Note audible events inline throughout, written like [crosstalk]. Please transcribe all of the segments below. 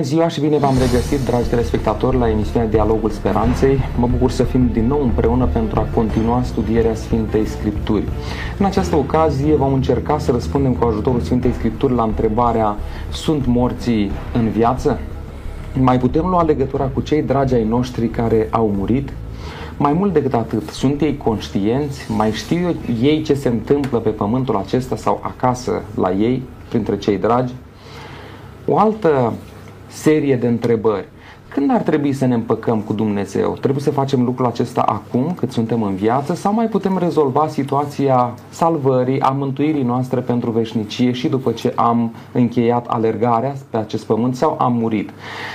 Bună ziua și bine v-am regăsit, dragi telespectatori, la emisiunea Dialogul Speranței. Mă bucur să fim din nou împreună pentru a continua studierea Sfintei Scripturi. În această ocazie vom încerca să răspundem cu ajutorul Sfintei Scripturi la întrebarea Sunt morții în viață? Mai putem lua legătura cu cei dragi ai noștri care au murit? Mai mult decât atât, sunt ei conștienți? Mai știu ei ce se întâmplă pe pământul acesta sau acasă la ei, printre cei dragi? O altă serie de întrebări. Când ar trebui să ne împăcăm cu Dumnezeu? Trebuie să facem lucrul acesta acum, cât suntem în viață, sau mai putem rezolva situația salvării, a mântuirii noastre pentru veșnicie și după ce am încheiat alergarea pe acest pământ sau am murit?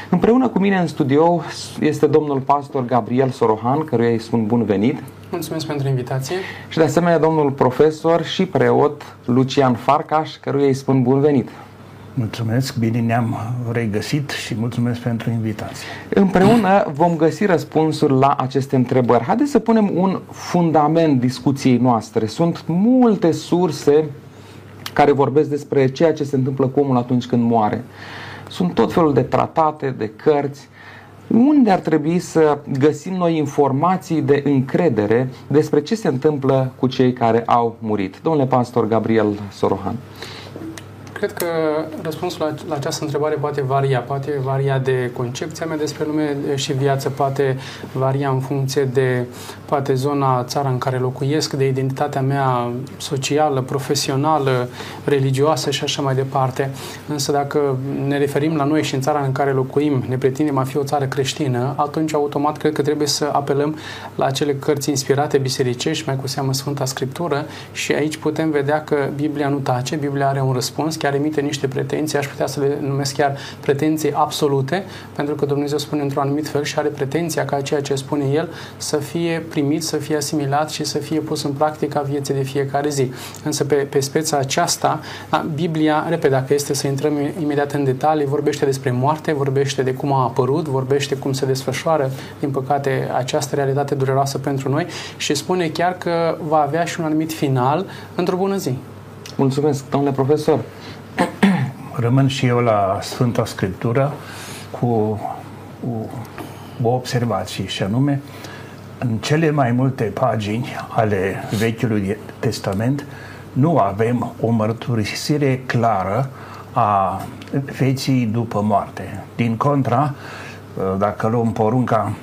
Împreună cu mine în studio este domnul pastor Gabriel Sorohan, căruia îi spun bun venit. Mulțumesc pentru invitație. Și de asemenea domnul profesor și preot Lucian Farcaș, căruia îi spun bun venit. Mulțumesc, bine ne-am regăsit și mulțumesc pentru invitație. Împreună vom găsi răspunsuri la aceste întrebări. Haideți să punem un fundament discuției noastre. Sunt multe surse care vorbesc despre ceea ce se întâmplă cu omul atunci când moare. Sunt tot felul de tratate, de cărți. Unde ar trebui să găsim noi informații de încredere despre ce se întâmplă cu cei care au murit? Domnule pastor Gabriel Sorohan. Cred că răspunsul la, la această întrebare poate varia. Poate varia de concepția mea despre lume și viață, poate varia în funcție de poate zona, țara în care locuiesc, de identitatea mea socială, profesională, religioasă și așa mai departe. Însă dacă ne referim la noi și în țara în care locuim, ne pretindem a fi o țară creștină, atunci automat cred că trebuie să apelăm la acele cărți inspirate bisericești, mai cu seamă Sfânta Scriptură și aici putem vedea că Biblia nu tace, Biblia are un răspuns, chiar emite niște pretenții, aș putea să le numesc chiar pretenții absolute, pentru că Dumnezeu spune într-un anumit fel și are pretenția ca ceea ce spune El să fie primit, să fie asimilat și să fie pus în practică vieții de fiecare zi. Însă pe, pe speța aceasta, da, Biblia, repede, dacă este să intrăm imediat în detalii, vorbește despre moarte, vorbește de cum a apărut, vorbește cum se desfășoară, din păcate, această realitate dureroasă pentru noi și spune chiar că va avea și un anumit final într-o bună zi. Mulțumesc, domnule profesor. [clears throat] Rămân și eu la Sfânta Scriptură cu o observație și anume în cele mai multe pagini ale Vechiului Testament nu avem o mărturisire clară a feții după moarte. Din contra, dacă luăm porunca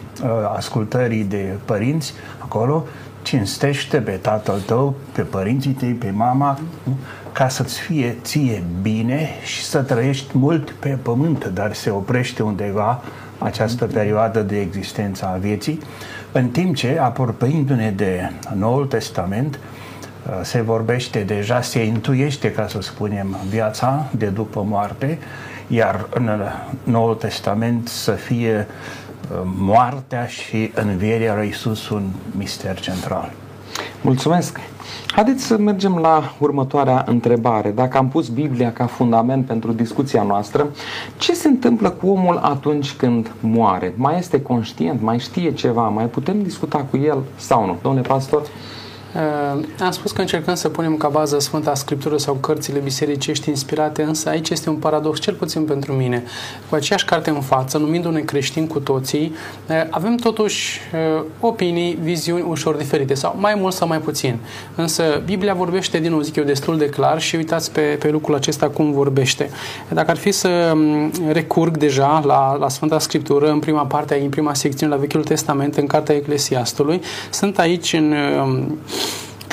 ascultării de părinți, acolo cinstește pe tatăl tău, pe părinții tăi, pe mama, ca să-ți fie ție bine și să trăiești mult pe pământ, dar se oprește undeva această perioadă de existență a vieții, în timp ce, apropiindu-ne de Noul Testament, uh, se vorbește deja, se intuiește, ca să spunem, viața de după moarte, iar în Noul Testament să fie uh, moartea și învierea lui Iisus un mister central. Mulțumesc! Haideți să mergem la următoarea întrebare. Dacă am pus Biblia ca fundament pentru discuția noastră, ce se întâmplă cu omul atunci când moare? Mai este conștient? Mai știe ceva? Mai putem discuta cu el sau nu? Domnule pastor? Uh, am spus că încercăm să punem ca bază Sfânta Scriptură sau cărțile bisericești inspirate, însă aici este un paradox, cel puțin pentru mine. Cu aceeași carte în față, numindu-ne creștini cu toții, uh, avem totuși uh, opinii, viziuni ușor diferite, sau mai mult sau mai puțin. Însă Biblia vorbește, din nou zic eu, destul de clar și uitați pe, pe lucrul acesta cum vorbește. Dacă ar fi să um, recurg deja la, la Sfânta Scriptură, în prima parte, în prima secțiune, la Vechiul Testament, în Cartea Eclesiastului, sunt aici în um,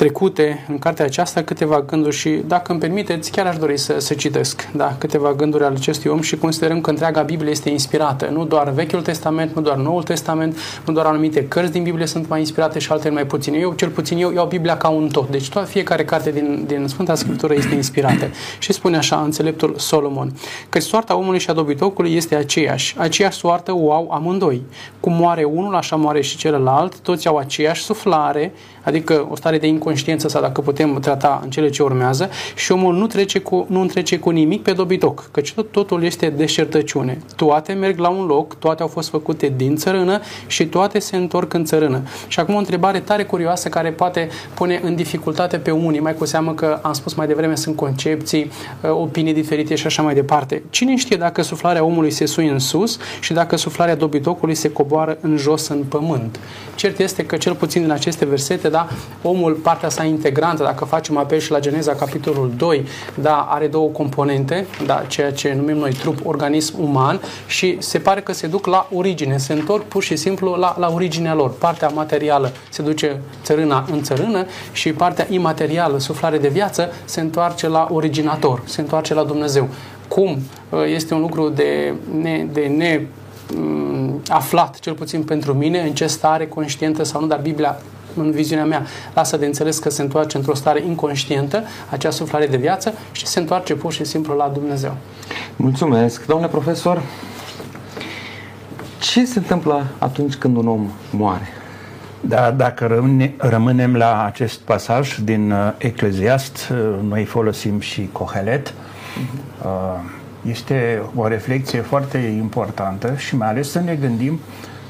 trecute în cartea aceasta câteva gânduri și, dacă îmi permiteți, chiar aș dori să, să citesc da, câteva gânduri ale acestui om și considerăm că întreaga Biblie este inspirată. Nu doar Vechiul Testament, nu doar Noul Testament, nu doar anumite cărți din Biblie sunt mai inspirate și altele mai puține. Eu, cel puțin, eu iau Biblia ca un tot. Deci toată fiecare carte din, din Sfânta Scriptură este inspirată. Și spune așa înțeleptul Solomon, că soarta omului și a dobitocului este aceeași. Aceeași soartă o au amândoi. Cum moare unul, așa moare și celălalt, toți au aceeași suflare, adică o stare de inconștiență conștiință sau dacă putem trata în cele ce urmează și omul nu trece cu, nu întrece cu nimic pe dobitoc, căci tot, totul este deșertăciune. Toate merg la un loc, toate au fost făcute din țărână și toate se întorc în țărână. Și acum o întrebare tare curioasă care poate pune în dificultate pe unii, mai cu seamă că am spus mai devreme sunt concepții, uh, opinii diferite și așa mai departe. Cine știe dacă suflarea omului se suie în sus și dacă suflarea dobitocului se coboară în jos în pământ? Cert este că cel puțin din aceste versete, da, omul, partea sa integrantă, dacă facem apel și la Geneza capitolul 2, da, are două componente, da, ceea ce numim noi trup, organism uman și se pare că se duc la origine, se întorc pur și simplu la, la originea lor. Partea materială se duce țărâna în țărână și partea imaterială, suflare de viață, se întoarce la originator, se întoarce la Dumnezeu. Cum este un lucru de ne, de ne mm, aflat, cel puțin pentru mine, în ce stare conștientă sau nu, dar Biblia în viziunea mea, lasă de înțeles că se întoarce într-o stare inconștientă, acea suflare de viață și se întoarce pur și simplu la Dumnezeu. Mulțumesc. Domnule profesor, ce se întâmplă atunci când un om moare? Da, dacă rămâne, rămânem la acest pasaj din uh, Ecleziast, uh, noi folosim și Cohelet. Uh, este o reflexie foarte importantă și mai ales să ne gândim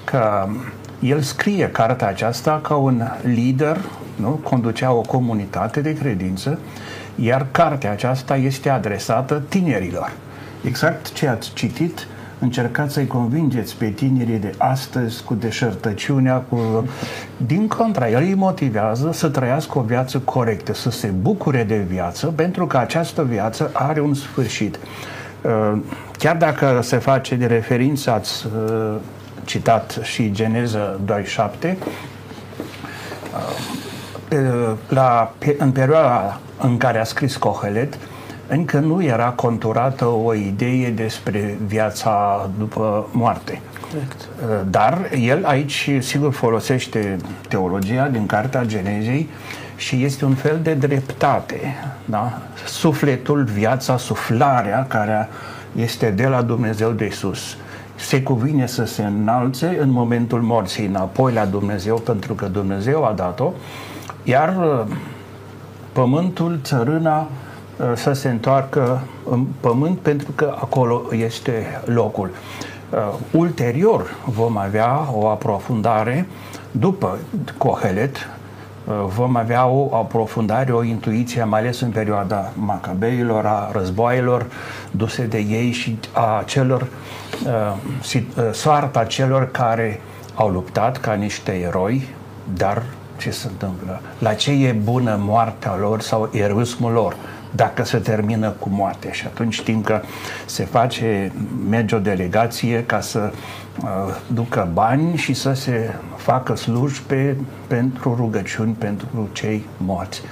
că el scrie cartea aceasta ca un lider, nu? conducea o comunitate de credință, iar cartea aceasta este adresată tinerilor. Exact ce ați citit, încercați să-i convingeți pe tinerii de astăzi cu deșertăciunea, cu... Din contra, el îi motivează să trăiască o viață corectă, să se bucure de viață, pentru că această viață are un sfârșit. Uh, chiar dacă se face de referință, ați uh, citat și Geneza 2.7, uh, la, în perioada în care a scris Cohelet, încă nu era conturată o idee despre viața după moarte. Correct. Uh, dar el aici, sigur, folosește teologia din Cartea Genezei și este un fel de dreptate. Da? Sufletul, viața, suflarea care este de la Dumnezeu de sus se cuvine să se înalțe în momentul morții înapoi la Dumnezeu pentru că Dumnezeu a dat-o, iar uh, pământul, țărâna, uh, să se întoarcă în pământ pentru că acolo este locul. Uh, ulterior vom avea o aprofundare după Cohelet, vom avea o aprofundare, o intuiție, mai ales în perioada Macabeilor, a războaielor duse de ei și a celor Uh, uh, soarta celor care au luptat ca niște eroi, dar ce se întâmplă? La ce e bună moartea lor sau eroismul lor? dacă se termină cu moarte. Și atunci știm că se face, merge o delegație ca să uh, ducă bani și să se facă slujbe pentru rugăciuni pentru cei morți.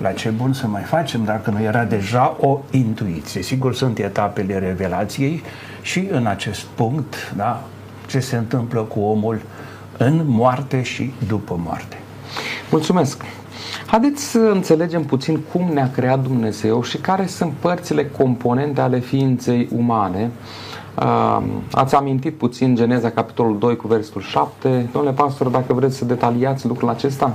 La ce bun să mai facem dacă nu era deja o intuiție? Sigur, sunt etapele revelației și în acest punct, da, ce se întâmplă cu omul în moarte și după moarte. Mulțumesc! Haideți să înțelegem puțin cum ne-a creat Dumnezeu și care sunt părțile componente ale ființei umane. Ați amintit puțin Geneza, capitolul 2, cu versetul 7. Domnule pastor, dacă vreți să detaliați lucrul acesta?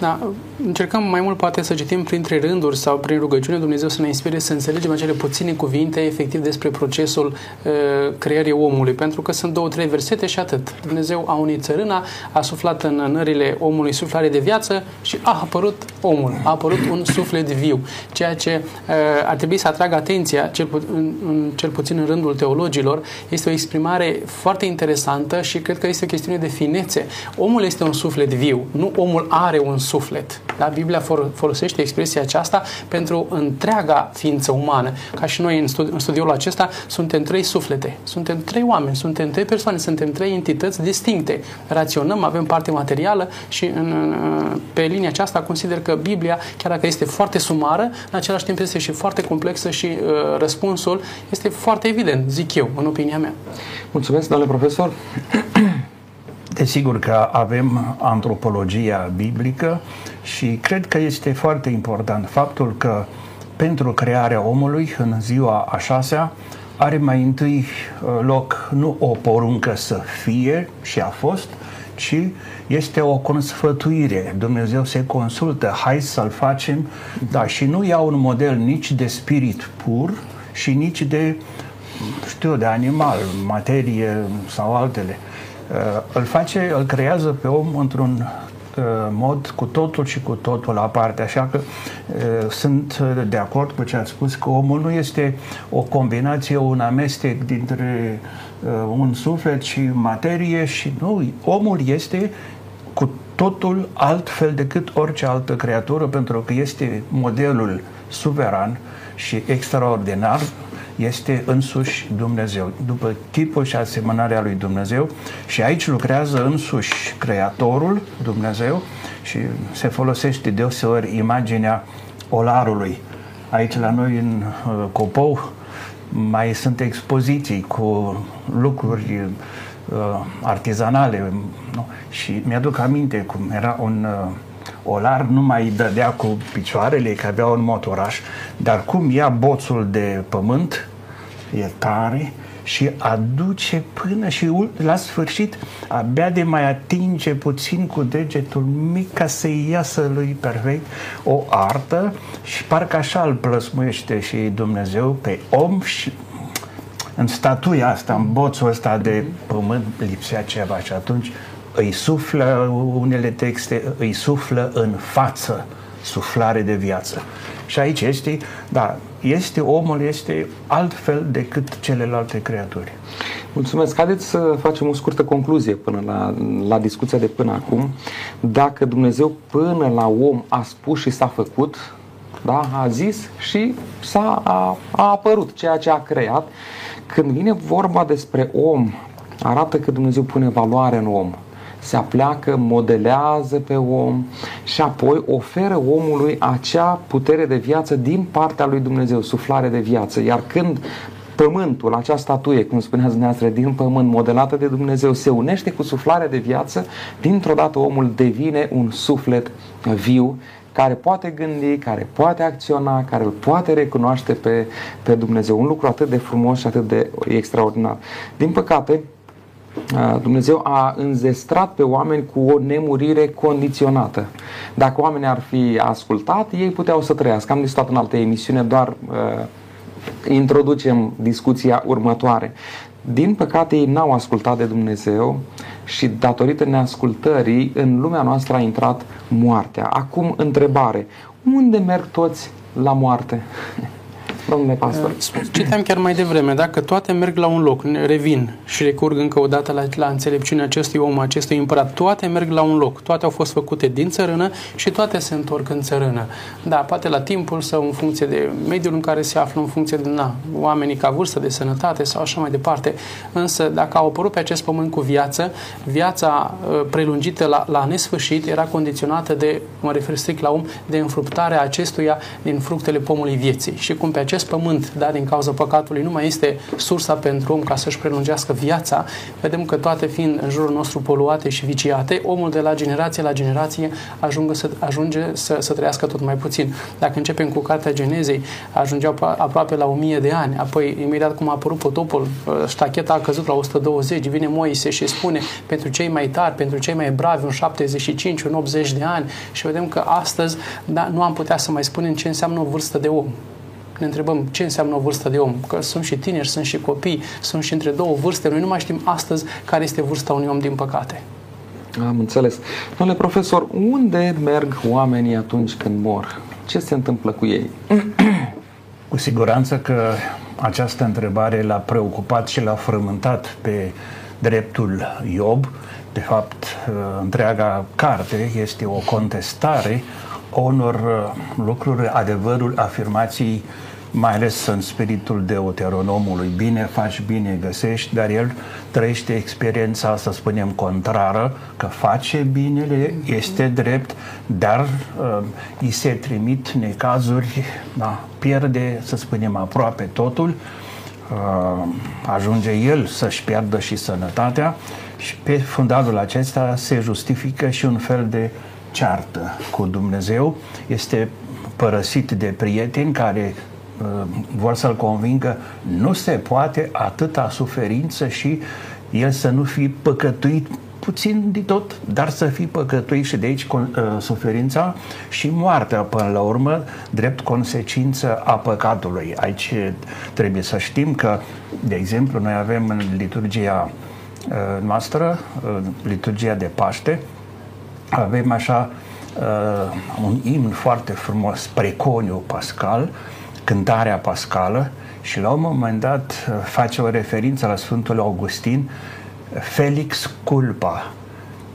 Da, încercăm mai mult poate să citim printre rânduri sau prin rugăciune Dumnezeu să ne inspire să înțelegem acele puține cuvinte efectiv despre procesul uh, creării omului, pentru că sunt două, trei versete și atât. Dumnezeu a unit țărâna, a suflat în nările omului suflare de viață și a apărut omul, a apărut un suflet viu, ceea ce uh, ar trebui să atragă atenția, cel, pu- în, în, cel puțin în rândul teologilor, este o exprimare foarte interesantă și cred că este o chestiune de finețe. Omul este un suflet viu, nu omul are un suflet. Da? Biblia folosește expresia aceasta pentru întreaga ființă umană. Ca și noi în, studi- în studiul acesta suntem trei suflete, suntem trei oameni, suntem trei persoane, suntem trei entități distincte. Raționăm, avem parte materială și în, în, pe linia aceasta consider că Biblia, chiar dacă este foarte sumară, în același timp este și foarte complexă și uh, răspunsul este foarte evident, zic eu, în opinia mea. Mulțumesc, domnule profesor. Desigur că avem antropologia biblică și cred că este foarte important faptul că pentru crearea omului în ziua a șasea are mai întâi uh, loc nu o poruncă să fie și a fost, ci este o consfătuire. Dumnezeu se consultă, hai să-l facem, da, și nu ia un model nici de spirit pur și nici de, știu, de animal, materie sau altele. Uh, îl face, îl creează pe om într-un uh, mod cu totul și cu totul aparte. Așa că uh, sunt de acord cu ce ați spus că omul nu este o combinație, un amestec dintre un suflet și materie și nu, omul este cu totul altfel decât orice altă creatură pentru că este modelul suveran și extraordinar este însuși Dumnezeu, după tipul și asemănarea lui Dumnezeu și aici lucrează însuși Creatorul, Dumnezeu și se folosește deseori imaginea olarului. Aici la noi în uh, Copou mai sunt expoziții cu lucruri uh, artizanale nu? și mi-aduc aminte cum era un uh, Olar nu mai dădea cu picioarele, că avea un motoraș, dar cum ia boțul de pământ, e tare, și aduce până și la sfârșit abia de mai atinge puțin cu degetul mic ca să iasă lui perfect o artă și parcă așa îl plăsmuiește și Dumnezeu pe om și în statuia asta, în boțul ăsta de pământ lipsea ceva și atunci îi suflă unele texte, îi suflă în față suflare de viață. Și aici este, da, este omul, este altfel decât celelalte creaturi. Mulțumesc. Haideți să facem o scurtă concluzie până la, la discuția de până acum. Dacă Dumnezeu până la om a spus și s-a făcut, da, a zis și s-a, a, a apărut ceea ce a creat, când vine vorba despre om, arată că Dumnezeu pune valoare în om se apleacă, modelează pe om și apoi oferă omului acea putere de viață din partea lui Dumnezeu, suflare de viață. Iar când pământul, acea statuie, cum spuneați dumneavoastră, din pământ, modelată de Dumnezeu, se unește cu suflarea de viață, dintr-o dată omul devine un suflet viu care poate gândi, care poate acționa, care îl poate recunoaște pe, pe Dumnezeu. Un lucru atât de frumos și atât de extraordinar. Din păcate, Dumnezeu a înzestrat pe oameni cu o nemurire condiționată. Dacă oamenii ar fi ascultat, ei puteau să trăiască. Am discutat în alte emisiune, doar uh, introducem discuția următoare. Din păcate, ei n-au ascultat de Dumnezeu și datorită neascultării, în lumea noastră a intrat moartea. Acum, întrebare. Unde merg toți la moarte? Domnule pastor. Eh, citeam chiar mai devreme, dacă toate merg la un loc, revin și recurg încă o dată la, la înțelepciunea acestui om, acestui împărat, toate merg la un loc, toate au fost făcute din țărână și toate se întorc în țărână. Da, poate la timpul sau în funcție de mediul în care se află, în funcție de na, oamenii ca vârstă, de sănătate sau așa mai departe. Însă, dacă au apărut pe acest pământ cu viață, viața eh, prelungită la, la nesfârșit era condiționată de, mă refer strict la om, de înfruptarea acestuia din fructele pomului vieții. Și cum pe acest acest pământ, da, din cauza păcatului, nu mai este sursa pentru om ca să-și prelungească viața, vedem că toate fiind în jurul nostru poluate și viciate, omul de la generație la generație ajunge să, ajunge să, să trăiască tot mai puțin. Dacă începem cu Cartea Genezei, ajungeau aproape la 1000 de ani, apoi imediat cum a apărut potopul, ă, ștacheta a căzut la 120, vine Moise și spune pentru cei mai tari, pentru cei mai bravi, un 75, un 80 de ani. Și vedem că astăzi da, nu am putea să mai spunem ce înseamnă o vârstă de om ne întrebăm ce înseamnă o vârstă de om, că sunt și tineri, sunt și copii, sunt și între două vârste. Noi nu mai știm astăzi care este vârsta unui om, din păcate. Am înțeles. Domnule profesor, unde merg oamenii atunci când mor? Ce se întâmplă cu ei? Cu siguranță că această întrebare l-a preocupat și l-a frământat pe dreptul Iob. De fapt, întreaga carte este o contestare a unor uh, lucruri, adevărul, afirmații mai ales în spiritul deuteronomului. Bine faci, bine găsești, dar el trăiește experiența, să spunem, contrară, că face binele, este drept, dar uh, îi se trimit necazuri, da, pierde, să spunem, aproape totul, uh, ajunge el să-și piardă și sănătatea și pe fundalul acesta se justifică și un fel de ceartă cu Dumnezeu, este părăsit de prieteni care uh, vor să-l convingă nu se poate atâta suferință și el să nu fi păcătuit puțin de tot, dar să fii păcătuit și de aici uh, suferința și moartea până la urmă, drept consecință a păcatului. Aici trebuie să știm că, de exemplu, noi avem în liturgia uh, noastră, liturgia de Paște, avem așa uh, un imn foarte frumos, preconiu pascal, cântarea pascală și la un moment dat uh, face o referință la Sfântul Augustin, Felix culpa,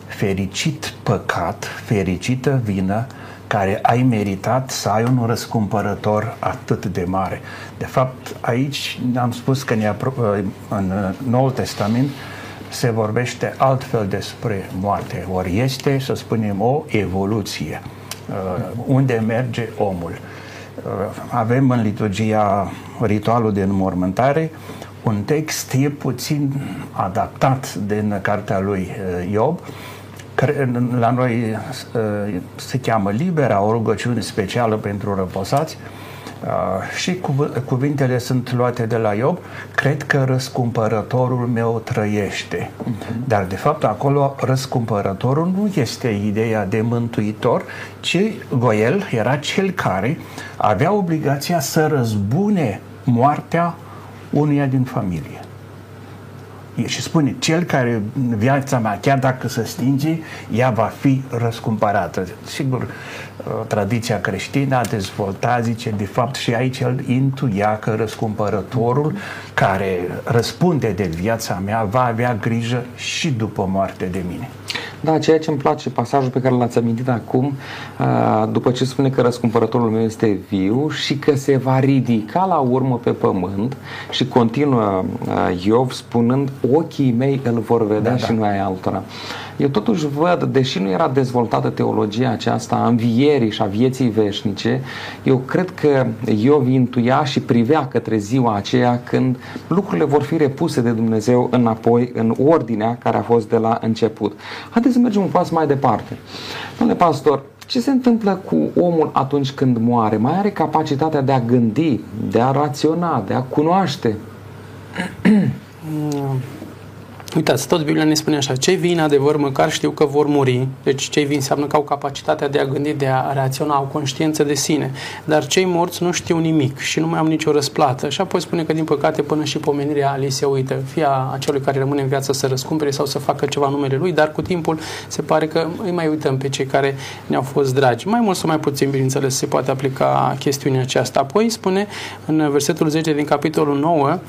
fericit păcat, fericită vină, care ai meritat să ai un răscumpărător atât de mare. De fapt, aici am spus că ne uh, în Noul Testament se vorbește altfel despre moarte. Ori este, să spunem, o evoluție. Uh, unde merge omul? Uh, avem în liturgia ritualul de înmormântare un text e puțin adaptat din cartea lui uh, Iob, la noi se cheamă Libera, o rugăciune specială pentru răposați, Uh, și cuvintele sunt luate de la Iob, cred că răscumpărătorul meu trăiește. Uh-huh. Dar de fapt acolo răscumpărătorul nu este ideea de mântuitor, ci Goel era cel care avea obligația să răzbune moartea unuia din familie. Și spune, cel care viața mea, chiar dacă se stinge, ea va fi răscumpărată. Sigur, uh, tradiția creștină a dezvoltat, zice, de fapt și aici el intuia că răscumpărătorul care răspunde de viața mea va avea grijă și după moarte de mine. Da, ceea ce îmi place, pasajul pe care l-ați amintit acum, după ce spune că răscumpărătorul meu este viu și că se va ridica la urmă pe pământ și continuă Iov spunând ochii mei îl vor vedea da, și da. nu ai altora. Eu totuși văd, deși nu era dezvoltată teologia aceasta a învierii și a vieții veșnice, eu cred că Iov intuia și privea către ziua aceea când lucrurile vor fi repuse de Dumnezeu înapoi în ordinea care a fost de la început. Haideți să mergem un pas mai departe. Domnule pastor, ce se întâmplă cu omul atunci când moare? Mai are capacitatea de a gândi, de a raționa, de a cunoaște? [clears throat] Uitați, tot Biblia ne spune așa, cei vin adevăr măcar știu că vor muri, deci cei vin înseamnă că au capacitatea de a gândi, de a reacționa, au conștiință de sine, dar cei morți nu știu nimic și nu mai au nicio răsplată. Și apoi spune că din păcate până și pomenirea li se uită, fie a acelui care rămâne în viață să răscumpere sau să facă ceva numele lui, dar cu timpul se pare că îi mai uităm pe cei care ne-au fost dragi. Mai mult sau mai puțin, bineînțeles, se poate aplica chestiunea aceasta. Apoi spune în versetul 10 din capitolul 9,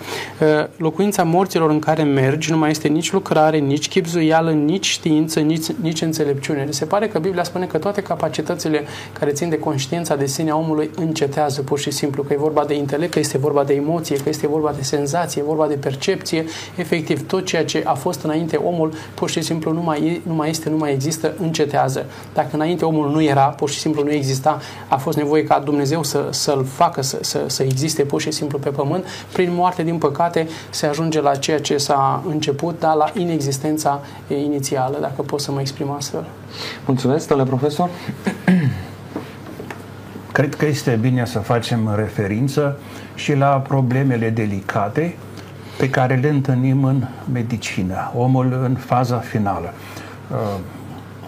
locuința morților în care mergi nu mai este nici lucrare, nici chipzuială, nici știință, nici, nici înțelepciune. Se pare că Biblia spune că toate capacitățile care țin de conștiința de sine a omului încetează pur și simplu, că e vorba de intelect, că este vorba de emoție, că este vorba de senzație, e vorba de percepție, efectiv tot ceea ce a fost înainte omul pur și simplu nu mai, nu mai este, nu mai există, încetează. Dacă înainte omul nu era, pur și simplu nu exista, a fost nevoie ca Dumnezeu să, să-l facă să, să, să existe pur și simplu pe pământ, prin moarte, din păcate, se ajunge la ceea ce s-a început, dar la inexistența inițială, dacă pot să mă exprim astfel. Mulțumesc, domnule profesor. Cred că este bine să facem referință și la problemele delicate pe care le întâlnim în medicină, omul în faza finală. Uh,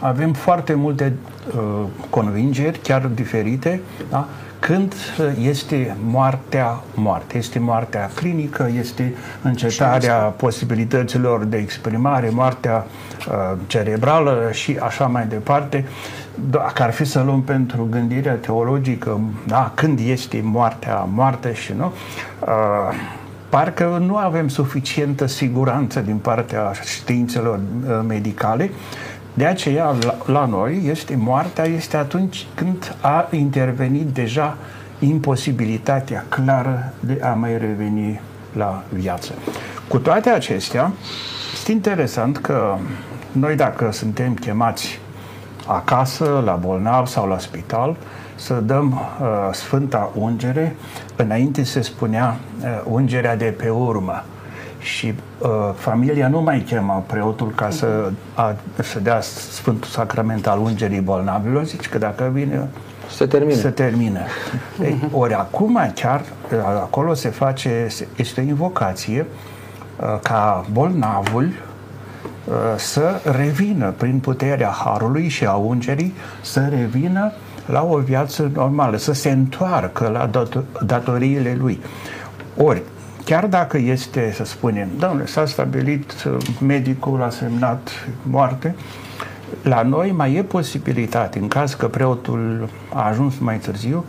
avem foarte multe uh, convingeri, chiar diferite, da? Când este moartea moarte. Este moartea clinică, este încetarea posibilităților de exprimare, moartea uh, cerebrală și așa mai departe. Dacă ar fi să luăm pentru gândirea teologică, da, când este moartea moarte și nu, uh, parcă nu avem suficientă siguranță din partea științelor uh, medicale de aceea, la, la noi, este moartea este atunci când a intervenit deja imposibilitatea clară de a mai reveni la viață. Cu toate acestea, este interesant că noi dacă suntem chemați acasă, la bolnav sau la spital, să dăm uh, Sfânta Ungere, înainte se spunea uh, ungerea de pe urmă și uh, familia nu mai chema preotul ca să, a, să dea Sfântul Sacrament al ungerii bolnavilor, zici că dacă vine se termină. Se termină. Ei, ori acum chiar acolo se face, este o invocație uh, ca bolnavul să revină prin puterea Harului și a Ungerii, să revină la o viață normală, să se întoarcă la datoriile lui. Ori, chiar dacă este, să spunem, domnule, s-a stabilit, uh, medicul a semnat moarte, la noi mai e posibilitate, în caz că preotul a ajuns mai târziu,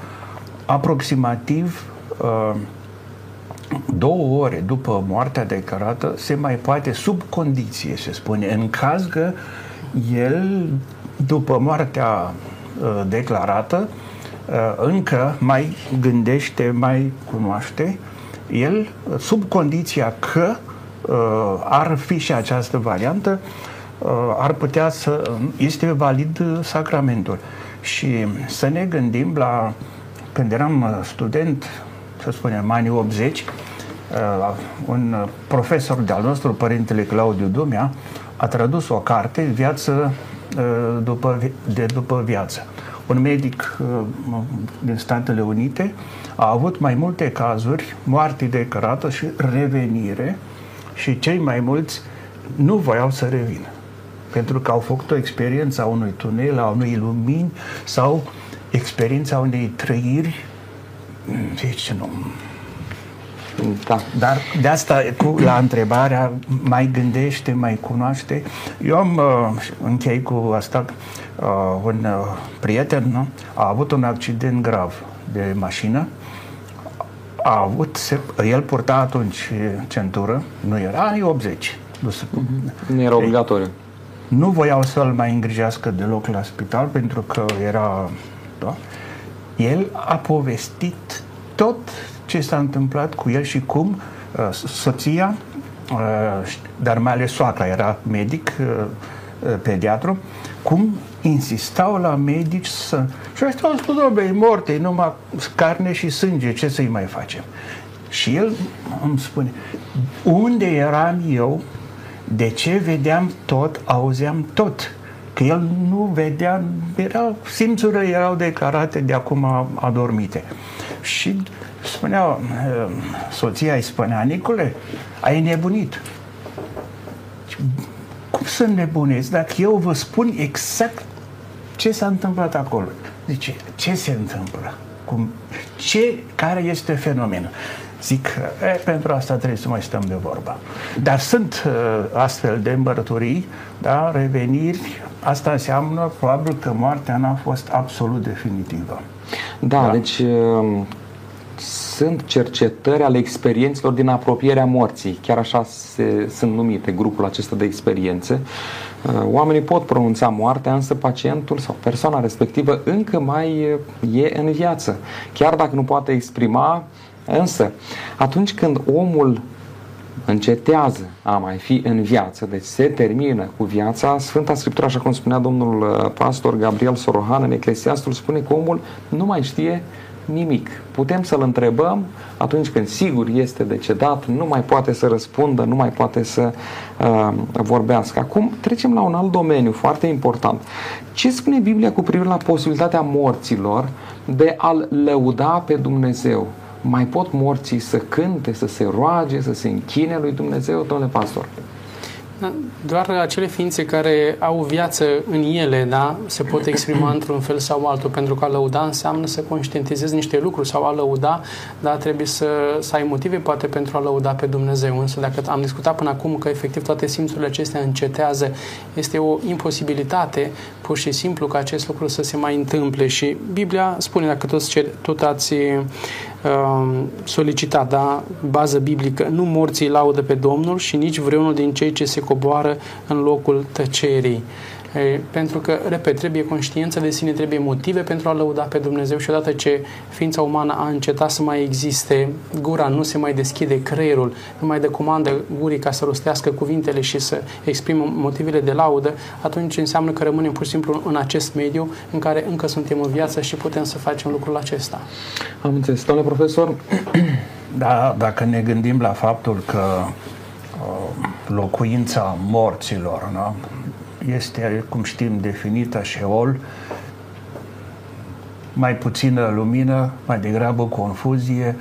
aproximativ uh, două ore după moartea declarată, se mai poate, sub condiție, se spune, în caz că el, după moartea uh, declarată, uh, încă mai gândește, mai cunoaște, el, sub condiția că uh, ar fi și această variantă, uh, ar putea să este valid sacramentul. Și să ne gândim la când eram student, să spunem, anii 80, uh, un profesor de-al nostru, părintele Claudiu Dumea, a tradus o carte, Viață după, de după viață. Un medic din Statele Unite a avut mai multe cazuri, moarte declarată și revenire și cei mai mulți nu voiau să revină. Pentru că au făcut o experiență a unui tunel, a unei lumini sau experiența unei trăiri deci nu. Da. Dar de asta, cu, la întrebarea, mai gândește, mai cunoaște, eu am uh, închei cu asta, uh, un uh, prieten nu? a avut un accident grav de mașină a avut, el purta atunci centură, nu era anii 80. Nu, se, mm-hmm. nu era obligatoriu. Nu voiau să-l mai îngrijească deloc la spital pentru că era... Da? El a povestit tot ce s-a întâmplat cu el și cum uh, soția, uh, dar mai ales soacra, era medic, uh, uh pediatru, cum insistau la medici să... Și ăștia au spus, domnule, e morte, e numai carne și sânge, ce să-i mai facem? Și el îmi spune, unde eram eu, de ce vedeam tot, auzeam tot? Că el nu vedea, era, simțurile erau declarate de acum adormite. Și spunea, soția îi spunea, Nicole, ai nebunit. Cum să nebunezi dacă eu vă spun exact ce s-a întâmplat acolo? Zice, ce se întâmplă? Cum, ce, care este fenomenul? Zic, e, pentru asta trebuie să mai stăm de vorba. Dar sunt uh, astfel de mărturii, da, reveniri, asta înseamnă probabil că moartea n-a fost absolut definitivă. Da, da. deci uh, sunt cercetări ale experiențelor din apropierea morții, chiar așa se, sunt numite grupul acesta de experiențe. Uh, oamenii pot pronunța moartea, însă pacientul sau persoana respectivă încă mai e în viață, chiar dacă nu poate exprima, însă atunci când omul încetează a mai fi în viață, deci se termină cu viața, Sfânta Scriptură, așa cum spunea domnul uh, pastor Gabriel Sorohan în Eclesiastul, spune că omul nu mai știe nimic. Putem să-l întrebăm atunci când sigur este decedat, nu mai poate să răspundă, nu mai poate să uh, vorbească. Acum trecem la un alt domeniu foarte important. Ce spune Biblia cu privire la posibilitatea morților de a-L lăuda pe Dumnezeu? Mai pot morții să cânte, să se roage, să se închine lui Dumnezeu, domnule pastor? Da, doar acele ființe care au viață în ele, da, se pot exprima într-un fel sau altul, pentru că a lăuda înseamnă să conștientizezi niște lucruri sau a lăuda, da, trebuie să, să ai motive poate pentru a lăuda pe Dumnezeu. Însă dacă am discutat până acum că efectiv toate simțurile acestea încetează, este o imposibilitate pur și simplu ca acest lucru să se mai întâmple și Biblia spune dacă toți, tot ați Um, solicitat, da, bază biblică, nu morții laudă pe Domnul și nici vreunul din cei ce se coboară în locul tăcerii. Pentru că, repet, trebuie conștiință de sine, trebuie motive pentru a lăuda pe Dumnezeu și odată ce ființa umană a încetat să mai existe, gura nu se mai deschide, creierul nu mai dă comandă gurii ca să rostească cuvintele și să exprimă motivele de laudă, atunci înseamnă că rămânem pur și simplu în acest mediu în care încă suntem în viață și putem să facem lucrul acesta. Am înțeles. Domnule profesor? [clears throat] Da, dacă ne gândim la faptul că uh, locuința morților, nu? Este, cum știm, definită Sheol, mai puțină lumină, mai degrabă confuzie,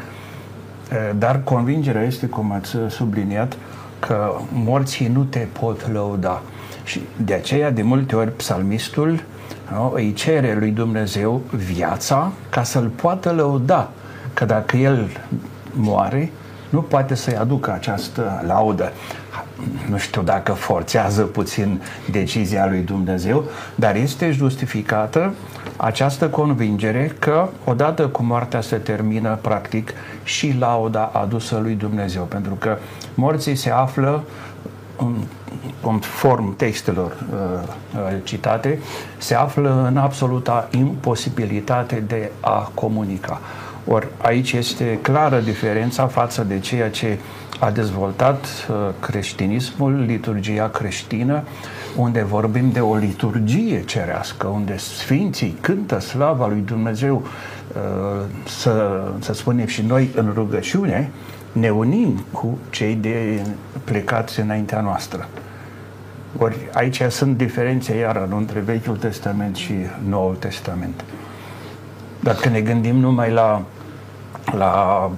dar convingerea este, cum ați subliniat, că morții nu te pot lăuda. Și de aceea, de multe ori, psalmistul nu, îi cere lui Dumnezeu viața ca să-l poată lăuda. Că dacă el moare, nu poate să-i aducă această laudă. Nu știu dacă forțează puțin decizia lui Dumnezeu, dar este justificată această convingere că odată cu moartea se termină practic și lauda adusă lui Dumnezeu, pentru că morții se află în conform textelor uh, uh, citate, se află în absoluta imposibilitate de a comunica. Ori aici este clară diferența față de ceea ce a dezvoltat uh, creștinismul, liturgia creștină, unde vorbim de o liturgie cerească, unde sfinții cântă slava lui Dumnezeu, uh, să, să spunem și noi în rugăciune, ne unim cu cei de plecați înaintea noastră. Ori aici sunt diferențe iară între Vechiul Testament și Noul Testament. Dacă ne gândim numai la, la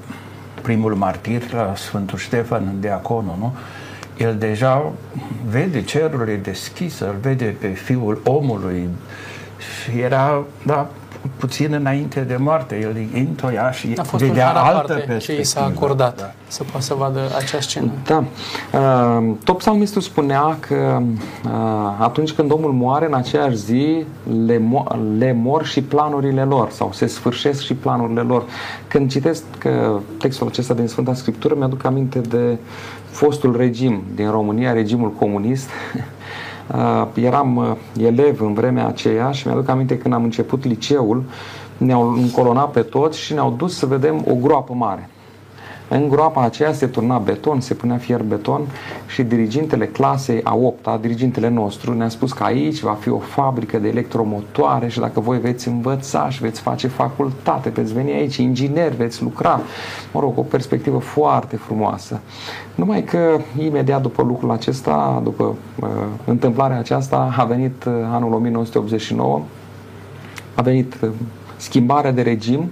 primul martir, la Sfântul Ștefan, diaconul, nu? El deja vede cerurile deschise, îl vede pe Fiul omului și era, da, puțin înainte de moarte. El intoia și a fost vedea altă perspectivă. ce i s-a acordat da. să poată să vadă acea scenă. Da. Uh, tot psalmistul spunea că uh, atunci când omul moare, în aceeași zi le, mo- le mor și planurile lor sau se sfârșesc și planurile lor. Când citesc că textul acesta din Sfânta Scriptură, mi-aduc aminte de fostul regim din România, regimul comunist, Uh, [laughs] eram uh, elev în vremea aceea și mi-aduc aminte când am început liceul, ne-au încolonat pe toți și ne-au dus să vedem o groapă mare. În groapa aceea se turna beton, se punea fier beton și dirigintele clasei a 8 dirigintele nostru, ne-a spus că aici va fi o fabrică de electromotoare și dacă voi veți învăța și veți face facultate, veți veni aici, ingineri, veți lucra. Mă rog, o perspectivă foarte frumoasă. Numai că imediat după lucrul acesta, după uh, întâmplarea aceasta, a venit uh, anul 1989, a venit uh, schimbarea de regim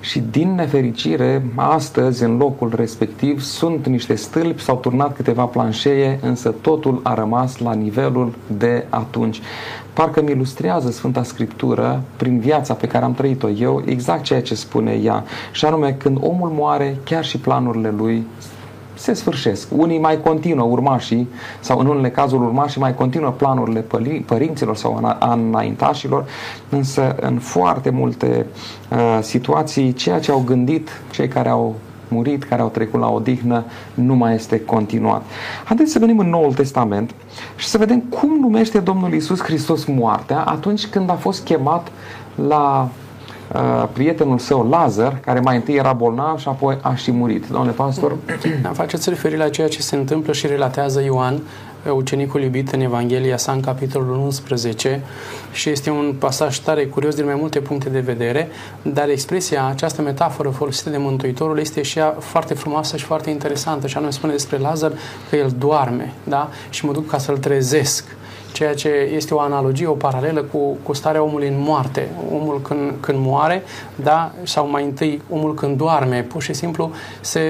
și din nefericire, astăzi, în locul respectiv, sunt niște stâlpi, s-au turnat câteva planșee, însă totul a rămas la nivelul de atunci. Parcă mi ilustrează Sfânta Scriptură, prin viața pe care am trăit-o eu, exact ceea ce spune ea. Și anume, când omul moare, chiar și planurile lui se sfârșesc. Unii mai continuă urmașii, sau în unele cazuri urmașii mai continuă planurile părinților sau a înaintașilor, însă în foarte multe uh, situații, ceea ce au gândit cei care au murit, care au trecut la odihnă, nu mai este continuat. Haideți să venim în Noul Testament și să vedem cum numește Domnul Isus Hristos moartea atunci când a fost chemat la Uh, prietenul său Lazar, care mai întâi era bolnav și apoi a și murit. Domnule pastor? Da, faceți referire la ceea ce se întâmplă și relatează Ioan, uh, ucenicul iubit în Evanghelia sa, în capitolul 11 și este un pasaj tare curios din mai multe puncte de vedere, dar expresia, această metaforă folosită de Mântuitorul este și ea foarte frumoasă și foarte interesantă și anume spune despre Lazar că el doarme, da? Și mă duc ca să-l trezesc ceea ce este o analogie, o paralelă cu, cu starea omului în moarte. Omul când, când moare, da, sau mai întâi omul când doarme, pur și simplu se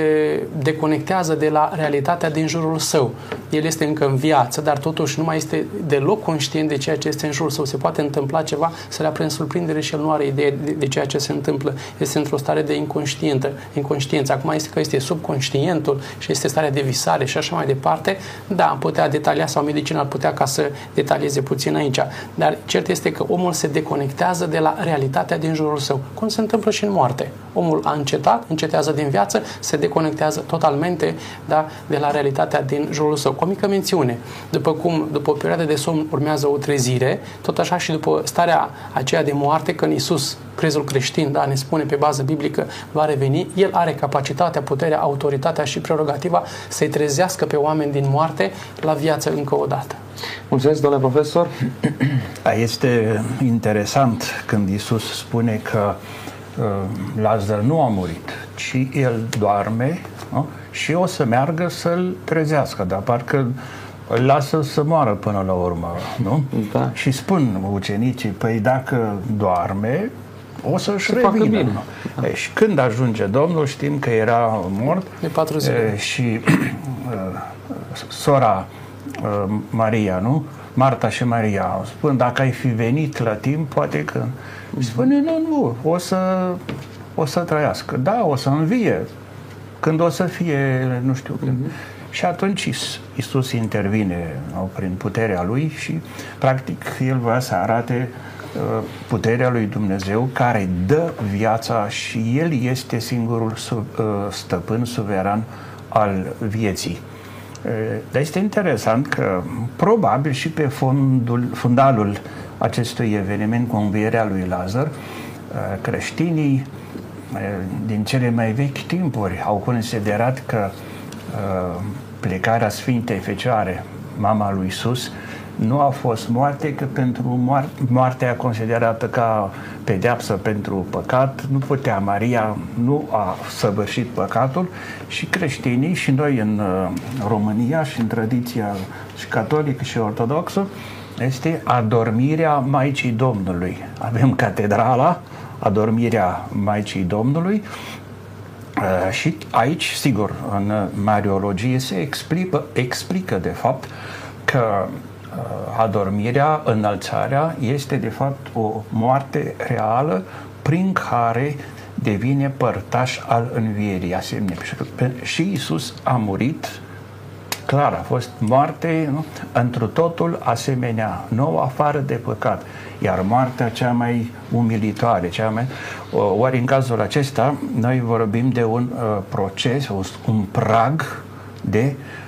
deconectează de la realitatea din jurul său. El este încă în viață, dar totuși nu mai este deloc conștient de ceea ce este în jurul său. Se poate întâmpla ceva, să le aprinde surprindere și el nu are idee de, de ceea ce se întâmplă. Este într-o stare de inconștientă, inconștiență. Acum este că este subconștientul și este starea de visare și așa mai departe. Da, am putea detalia sau medicina ar putea ca să detalieze puțin aici. Dar cert este că omul se deconectează de la realitatea din jurul său, cum se întâmplă și în moarte. Omul a încetat, încetează din viață, se deconectează totalmente da, de la realitatea din jurul său. Cu o mică mențiune. După cum, după o perioadă de somn urmează o trezire, tot așa și după starea aceea de moarte, când Isus, crezul creștin, da, ne spune pe bază biblică, va reveni, el are capacitatea, puterea, autoritatea și prerogativa să-i trezească pe oameni din moarte la viață încă o dată. Mulțumesc, domnule profesor. [clears throat] Este interesant când Isus spune că uh, Lazar nu a murit, ci el doarme nu? și o să meargă să-l trezească, dar parcă îl lasă să moară până la urmă, nu? Da. Și spun ucenicii, păi dacă doarme, o să-și revină. Bine. Da. E, și când ajunge Domnul, știm că era mort de patru zile. E, și [clears throat] sora Maria, nu? Marta și Maria spun, dacă ai fi venit la timp, poate că... Și spune, nu, nu, o să, o să trăiască. Da, o să învie. Când o să fie, nu știu când. Mm-hmm. Și atunci Isus intervine prin puterea lui și, practic, el vrea să arate uh, puterea lui Dumnezeu care dă viața și El este singurul uh, stăpân suveran al vieții. Dar este interesant că probabil și pe fondul, fundalul acestui eveniment cu învierea lui Lazar, creștinii din cele mai vechi timpuri au considerat că plecarea Sfintei Fecioare, mama lui Isus, nu a fost moarte, că pentru moartea considerată ca pedeapsă pentru păcat, nu putea, Maria nu a săvârșit păcatul și creștinii și noi în uh, România și în tradiția și catolică și ortodoxă este adormirea Maicii Domnului. Avem catedrala, adormirea Maicii Domnului uh, și aici, sigur, în Mariologie se explică, explică de fapt că Uh, adormirea, înălțarea, este de fapt o moarte reală prin care devine părtaș al învierii asemenea. Și Isus a murit, clar, a fost moarte nu? întru totul asemenea, nou afară de păcat. Iar moartea cea mai umilitoare, cea mai... Ori în cazul acesta, noi vorbim de un uh, proces, un prag de uh, Uh,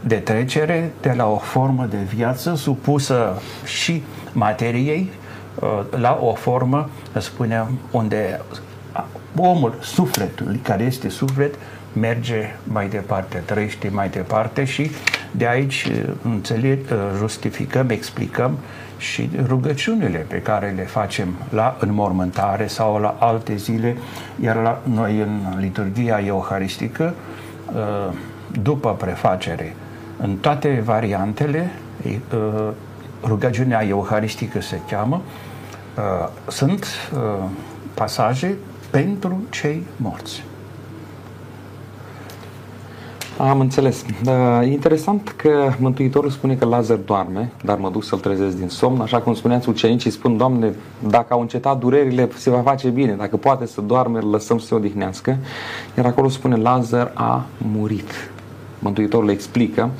de trecere de la o formă de viață supusă și materiei uh, la o formă, spunem, unde omul, sufletul, care este suflet, merge mai departe, trăiește mai departe și de aici uh, înțeleg, justificăm, explicăm și rugăciunile pe care le facem la înmormântare sau la alte zile, iar la noi în liturgia euharistică după prefacere, în toate variantele, rugăciunea euharistică se cheamă, sunt pasaje pentru cei morți. Am înțeles. E interesant că Mântuitorul spune că Lazar doarme, dar mă duc să-l trezesc din somn. Așa cum spuneați, ucenicii spun, Doamne, dacă au încetat durerile, se va face bine. Dacă poate să doarme, îl lăsăm să se odihnească. Iar acolo spune, Lazar a murit. Mântuitorul le explică,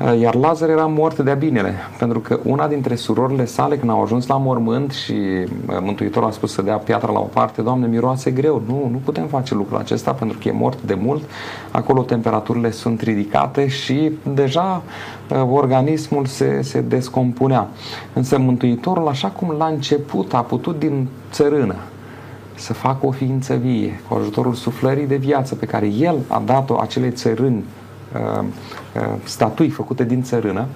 uh, iar Lazar era mort de-a binele, pentru că una dintre surorile sale, când au ajuns la mormânt și uh, Mântuitorul a spus să dea piatra la o parte, Doamne, miroase greu, nu, nu putem face lucrul acesta pentru că e mort de mult, acolo temperaturile sunt ridicate și deja uh, organismul se, se descompunea. Însă Mântuitorul, așa cum la început a putut din țărână, să facă o ființă vie, cu ajutorul suflării de viață pe care El a dat-o acele țărâni Uh, uh, statui făcute din țărână,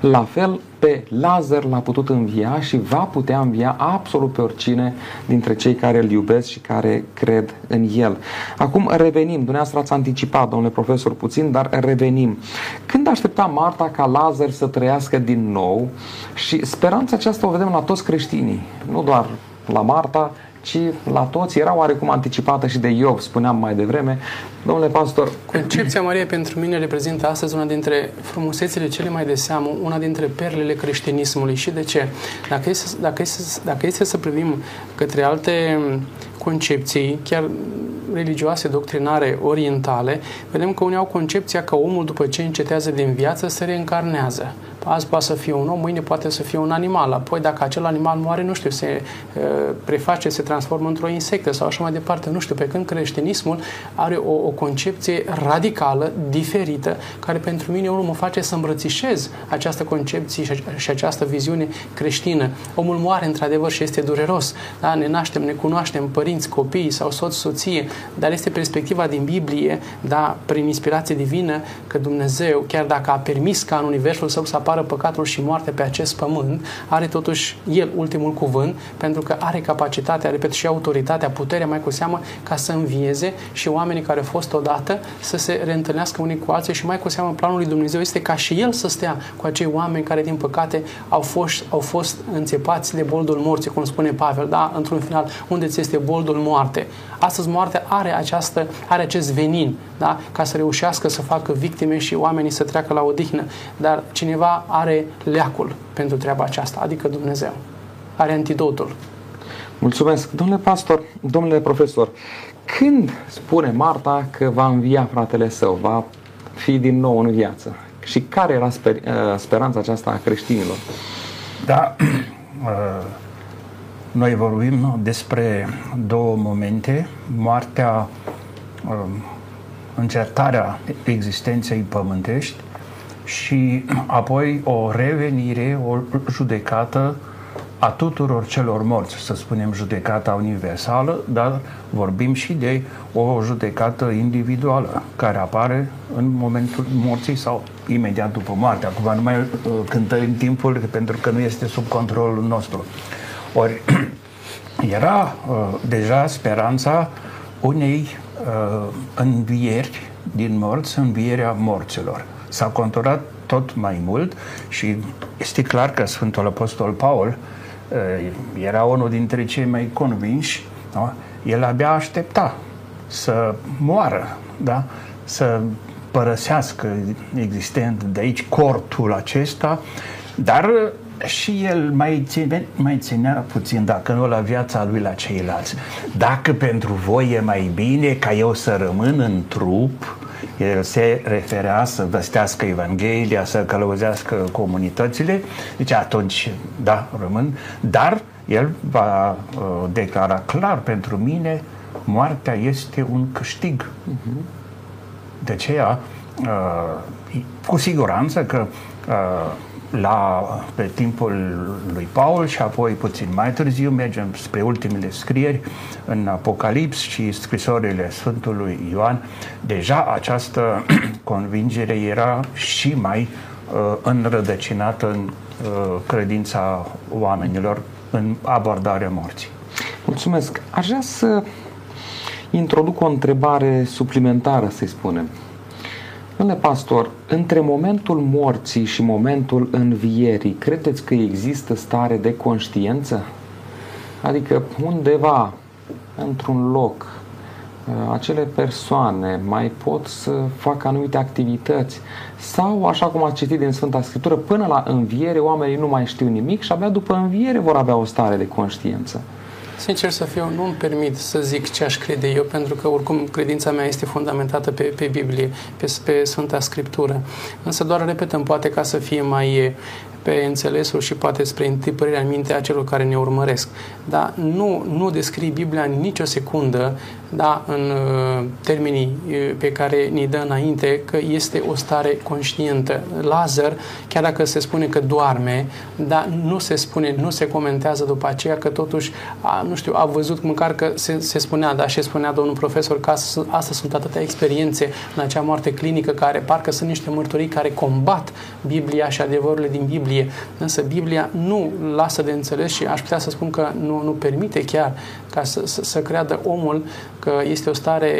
la fel, pe Lazar l-a putut învia și va putea învia absolut pe oricine dintre cei care îl iubesc și care cred în el. Acum revenim, dumneavoastră ați anticipat, domnule profesor, puțin, dar revenim. Când aștepta Marta ca Lazar să trăiască din nou și speranța aceasta o vedem la toți creștinii, nu doar la Marta, ci la toți era oarecum anticipată și de Iov, spuneam mai devreme. Domnule pastor... Concepția Maria pentru mine reprezintă astăzi una dintre frumusețile cele mai de seamă, una dintre perlele creștinismului. Și de ce? Dacă este, dacă este, dacă este să privim către alte concepții, chiar religioase, doctrinare, orientale, vedem că unii au concepția că omul după ce încetează din viață se reîncarnează azi poate să fie un om, mâine poate să fie un animal. Apoi dacă acel animal moare, nu știu, se uh, preface, se transformă într-o insectă sau așa mai departe. Nu știu, pe când creștinismul are o, o concepție radicală, diferită, care pentru mine unul mă face să îmbrățișez această concepție și, și această viziune creștină. Omul moare într-adevăr și este dureros. Da? Ne naștem, ne cunoaștem părinți, copii sau soț, soție, dar este perspectiva din Biblie, da, prin inspirație divină, că Dumnezeu, chiar dacă a permis ca în universul său să apară afară păcatul și moartea pe acest pământ, are totuși el ultimul cuvânt, pentru că are capacitatea, repet, și autoritatea, puterea mai cu seamă, ca să învieze și oamenii care au fost odată să se reîntâlnească unii cu alții și mai cu seamă planul lui Dumnezeu este ca și el să stea cu acei oameni care, din păcate, au fost, au fost înțepați de boldul morții, cum spune Pavel, da? Într-un final, unde ți este boldul moarte? Astăzi moartea are, această, are acest venin, da? Ca să reușească să facă victime și oamenii să treacă la odihnă. Dar cineva are leacul pentru treaba aceasta, adică Dumnezeu. Are antidotul. Mulțumesc. Domnule pastor, domnule profesor, când spune Marta că va învia fratele său, va fi din nou în viață? Și care era sper, uh, speranța aceasta a creștinilor? Da, [clears throat] uh, noi vorbim despre două momente, moartea, um, încercarea existenței pământești și apoi o revenire, o judecată a tuturor celor morți, să spunem judecata universală, dar vorbim și de o judecată individuală care apare în momentul morții sau imediat după moarte. Acum nu mai uh, cântărim timpul pentru că nu este sub controlul nostru. Ori [clears throat] era uh, deja speranța unei uh, învieri din morți, învierea morților. S-a conturat tot mai mult și este clar că Sfântul Apostol Paul uh, era unul dintre cei mai convinși, da? el abia aștepta să moară, da? să părăsească existent de aici cortul acesta, dar și el mai, ține, mai ținea puțin, dacă nu la viața lui, la ceilalți. Dacă pentru voi e mai bine ca eu să rămân în trup, el se referea să vestească Evanghelia, să călăuzească comunitățile, deci atunci, da, rămân, dar el va uh, declara clar pentru mine, moartea este un câștig. Uh-huh. De aceea, uh, cu siguranță că uh, la, pe timpul lui Paul și apoi puțin mai târziu mergem spre ultimele scrieri în Apocalips și scrisorile Sfântului Ioan. Deja această [clears throat] convingere era și mai uh, înrădăcinată în uh, credința oamenilor în abordarea morții. Mulțumesc. Aș vrea să introduc o întrebare suplimentară, să-i spunem. Domnule pastor, între momentul morții și momentul învierii, credeți că există stare de conștiință? Adică undeva, într-un loc, uh, acele persoane mai pot să facă anumite activități sau, așa cum ați citit din Sfânta Scriptură, până la înviere oamenii nu mai știu nimic și abia după înviere vor avea o stare de conștiință. Sincer să fiu, nu îmi permit să zic ce aș crede eu, pentru că oricum credința mea este fundamentată pe, pe Biblie, pe, pe Sfânta Scriptură. Însă doar repetăm, poate ca să fie mai pe înțelesul și poate spre întipărirea în mintea celor care ne urmăresc. Dar nu, nu descrie Biblia în nicio secundă da, în uh, termenii uh, pe care ni dă înainte, că este o stare conștientă. Lazar, chiar dacă se spune că doarme, dar nu se spune, nu se comentează după aceea că totuși, a, nu știu, a văzut măcar că se, se spunea, da, și spunea domnul profesor că asta, asta sunt atâtea experiențe în acea moarte clinică care parcă sunt niște mărturii care combat Biblia și adevărurile din Biblie. Însă Biblia nu lasă de înțeles și aș putea să spun că nu, nu permite chiar ca să, să, să creadă omul că este o stare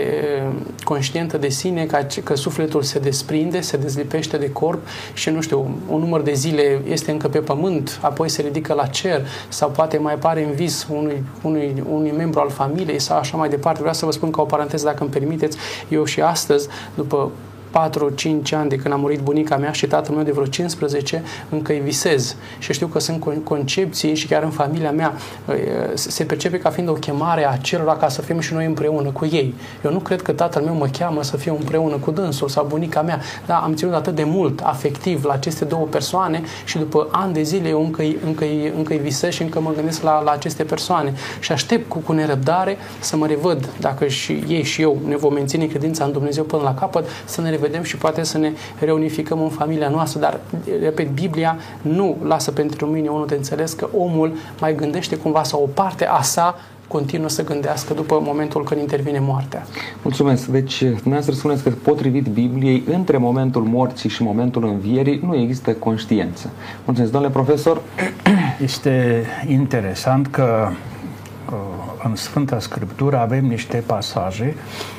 conștientă de sine, că, că sufletul se desprinde, se dezlipește de corp și, nu știu, un număr de zile este încă pe pământ, apoi se ridică la cer sau poate mai apare în vis unui, unui, unui membru al familiei sau așa mai departe. Vreau să vă spun ca o paranteză, dacă îmi permiteți, eu și astăzi, după 4-5 ani de când a murit bunica mea și tatăl meu de vreo 15, încă îi visez. Și știu că sunt concepții și chiar în familia mea se percepe ca fiind o chemare a celor ca să fim și noi împreună cu ei. Eu nu cred că tatăl meu mă cheamă să fiu împreună cu dânsul sau bunica mea, dar am ținut atât de mult afectiv la aceste două persoane și după ani de zile eu încă, încă, încă îi visez și încă mă gândesc la, la aceste persoane. Și aștept cu, cu nerăbdare să mă revăd, dacă și ei și eu ne vom menține credința în Dumnezeu până la capăt, să ne revedem și poate să ne reunificăm în familia noastră, dar, repet, Biblia nu lasă pentru mine unul de înțeles că omul mai gândește cumva sau o parte a sa continuă să gândească după momentul când intervine moartea. Mulțumesc. Deci, dumneavoastră spuneți că potrivit Bibliei, între momentul morții și momentul învierii nu există conștiință. Mulțumesc, domnule profesor. [clears throat] Este interesant că uh, în Sfânta Scriptură avem niște pasaje uh,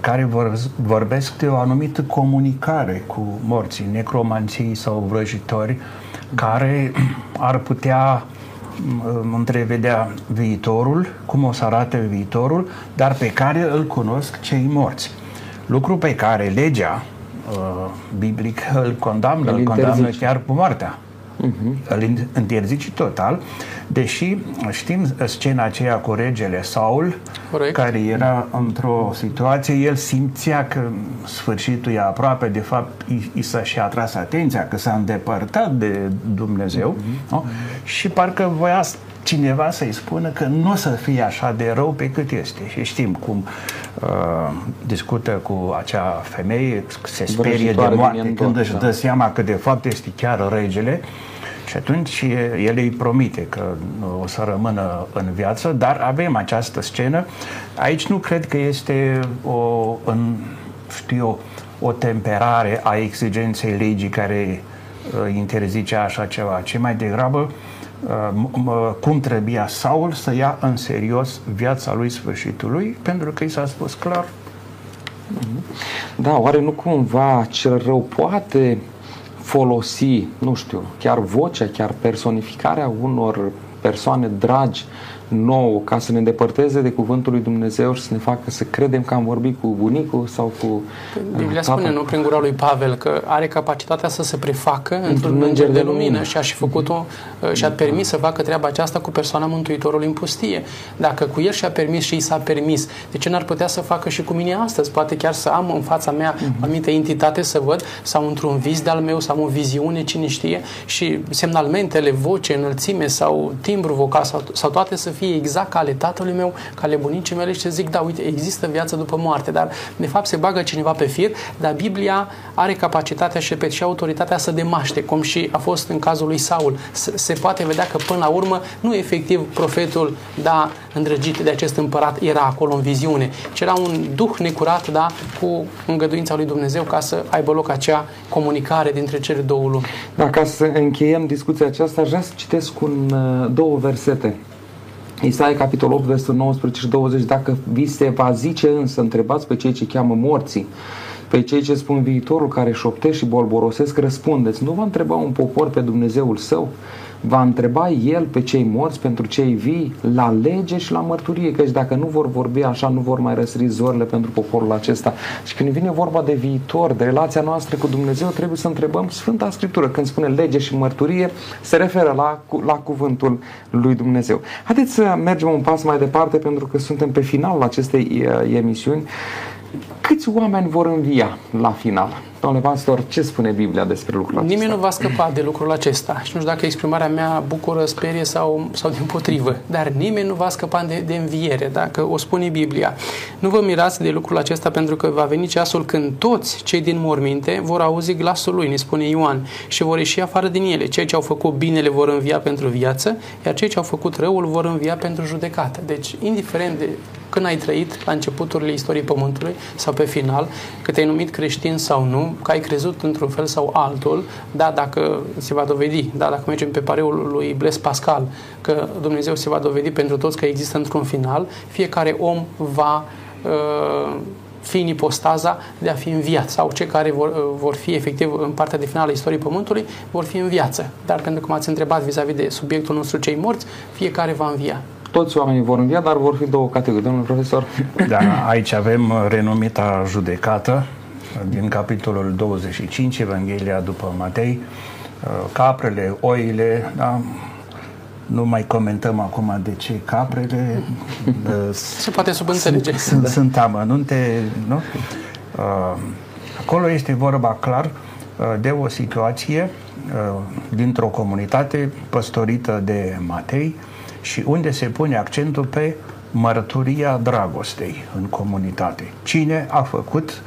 care vorbesc de o anumită comunicare cu morții, necromanții sau vrăjitori, care [clears throat] ar putea întrevedea viitorul, cum o să arate viitorul, dar pe care îl cunosc cei morți. Lucru pe care legea uh, biblic îl condamnă, îl, îl condamnă chiar cu moartea. Uh-huh. Îl interzice total, deși știm scena aceea cu regele Saul, Corect. care era într-o situație, el simțea că sfârșitul e aproape, de fapt i, i s-a și atras atenția că s-a îndepărtat de Dumnezeu uh-huh. nu? și parcă voia cineva să-i spună că nu o să fie așa de rău pe cât este. Și știm cum uh, discută cu acea femeie, se sperie de moarte când își da. dă seama că de fapt este chiar regele. Și atunci el îi promite că o să rămână în viață, dar avem această scenă. Aici nu cred că este o, în, știu o temperare a exigenței legii care uh, interzice așa ceva, ci mai degrabă uh, cum trebuia Saul să ia în serios viața lui sfârșitului, pentru că i s-a spus clar. Da, oare nu cumva cel rău poate folosi, nu știu, chiar vocea, chiar personificarea unor persoane dragi nouă ca să ne îndepărteze de cuvântul lui Dumnezeu și să ne facă să credem că am vorbit cu bunicul sau cu Biblia uh, spune, nu, prin gura lui Pavel, că are capacitatea să se prefacă într-un înger de lumină, lumină și a și făcut-o uh, și a permis să facă treaba aceasta cu persoana Mântuitorului în pustie. Dacă cu el și-a permis și i s-a permis, de ce n-ar putea să facă și cu mine astăzi? Poate chiar să am în fața mea o anumită entitate să văd sau într-un vis de-al meu sau o viziune, cine știe, și semnalmentele, voce, înălțime sau timbru vocal sau, sau toate să fie fie exact ca ale tatălui meu, ca ale bunicii mele și să zic, da, uite, există viață după moarte, dar de fapt se bagă cineva pe fir, dar Biblia are capacitatea și, repet, și autoritatea să demaște, cum și a fost în cazul lui Saul. Se poate vedea că până la urmă nu efectiv profetul, da, îndrăgit de acest împărat era acolo în viziune, ci era un duh necurat, da, cu îngăduința lui Dumnezeu ca să aibă loc acea comunicare dintre cele două lumi. Da, ca să încheiem discuția aceasta, aș vrea să citesc un, două versete Isaia, capitolul 8, versetul 19 și 20, dacă vi se va zice însă, întrebați pe cei ce cheamă morții, pe cei ce spun viitorul, care șoptește și bolborosesc, răspundeți, nu va întreba un popor pe Dumnezeul său? Va întreba el pe cei morți pentru cei vii la lege și la mărturie, căci dacă nu vor vorbi așa, nu vor mai răsări zorile pentru poporul acesta. Și când vine vorba de viitor, de relația noastră cu Dumnezeu, trebuie să întrebăm Sfânta Scriptură. Când spune lege și mărturie, se referă la, la cuvântul lui Dumnezeu. Haideți să mergem un pas mai departe, pentru că suntem pe finalul acestei uh, emisiuni. Câți oameni vor învia la final? Domnule pastor, ce spune Biblia despre lucrul acesta? Nimeni nu va scăpa de lucrul acesta. Și nu știu dacă exprimarea mea bucură, sperie sau, sau din potrivă. Dar nimeni nu va scăpa de, de înviere, dacă o spune Biblia. Nu vă mirați de lucrul acesta pentru că va veni ceasul când toți cei din morminte vor auzi glasul lui, ne spune Ioan, și vor ieși afară din ele. Cei ce au făcut binele vor învia pentru viață, iar cei ce au făcut răul vor învia pentru judecată. Deci, indiferent de când ai trăit la începuturile istoriei Pământului sau pe final, că te-ai numit creștin sau nu, că ai crezut într-un fel sau altul, da, dacă se va dovedi, da, dacă mergem pe pareul lui Blaise Pascal, că Dumnezeu se va dovedi pentru toți că există într-un final, fiecare om va uh, fi în ipostaza de a fi înviat sau cei care vor, uh, vor fi efectiv în partea de final a istoriei Pământului vor fi în viață. Dar pentru că m-ați întrebat vis-a-vis de subiectul nostru cei morți, fiecare va învia toți oamenii vor învia, dar vor fi două categorii. Domnul profesor? Da, aici avem uh, renumita judecată din capitolul 25, Evanghelia după Matei, uh, caprele, oile, da? nu mai comentăm acum de ce caprele. [laughs] Se poate subînțelege. Sunt, sunt, da. sunt amănunte, nu? Uh, acolo este vorba clar de o situație dintr-o comunitate păstorită de Matei, și unde se pune accentul pe mărturia dragostei în comunitate. Cine a făcut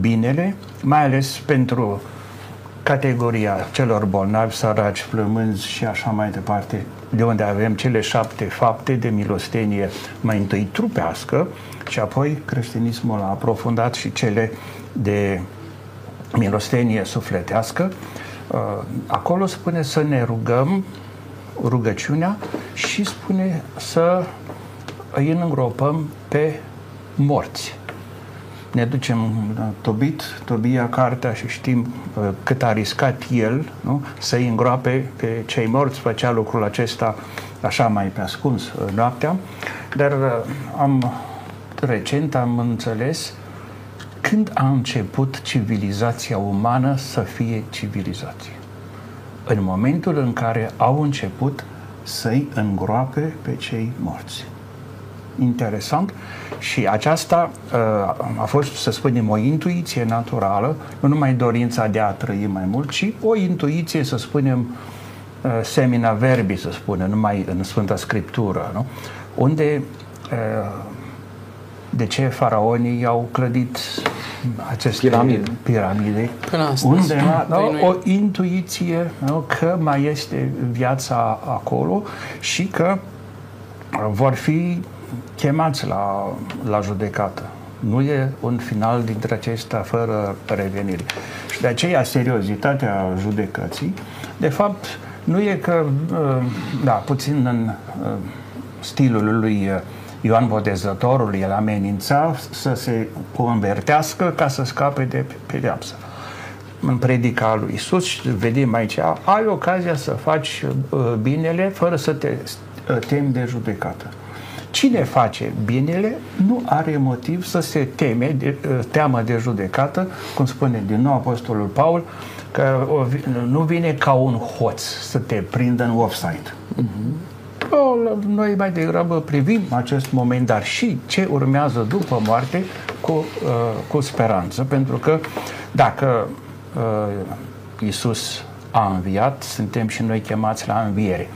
binele, mai ales pentru categoria celor bolnavi, săraci, flămânzi și așa mai departe, de unde avem cele șapte fapte de milostenie, mai întâi trupească și apoi creștinismul a aprofundat și cele de milostenie sufletească. Uh, acolo spune să ne rugăm rugăciunea și spune să îi îngropăm pe morți ne ducem la Tobit, Tobia cartea și știm uh, cât a riscat el nu? să-i îngroape pe cei morți, făcea lucrul acesta așa mai pe ascuns uh, noaptea, dar uh, am recent am înțeles când a început civilizația umană să fie civilizație. În momentul în care au început să-i îngroape pe cei morți interesant și aceasta uh, a fost, să spunem, o intuiție naturală, nu numai dorința de a trăi mai mult, ci o intuiție, să spunem, uh, semina verbi, să spunem, numai în Sfânta Scriptură, nu? unde uh, de ce faraonii au clădit aceste piramide, piramide? Unde? A, da, o intuiție nu, că mai este viața acolo și că vor fi chemați la, la judecată. Nu e un final dintre acestea fără revenire. Și de aceea seriozitatea judecății, de fapt, nu e că, uh, da, puțin în uh, stilul lui uh, Ioan Botezătorul, el amenința să se convertească ca să scape de pedeapsă. În predica lui Isus, vedem aici, ai ocazia să faci binele fără să te temi de judecată. Cine face binele nu are motiv să se teme de, uh, teamă de judecată, cum spune din nou Apostolul Paul, că nu vine ca un hoț să te prindă în offside. Uh-huh. Noi mai degrabă privim acest moment, dar și ce urmează după moarte cu, uh, cu speranță, pentru că dacă uh, Isus a înviat, suntem și noi chemați la înviere.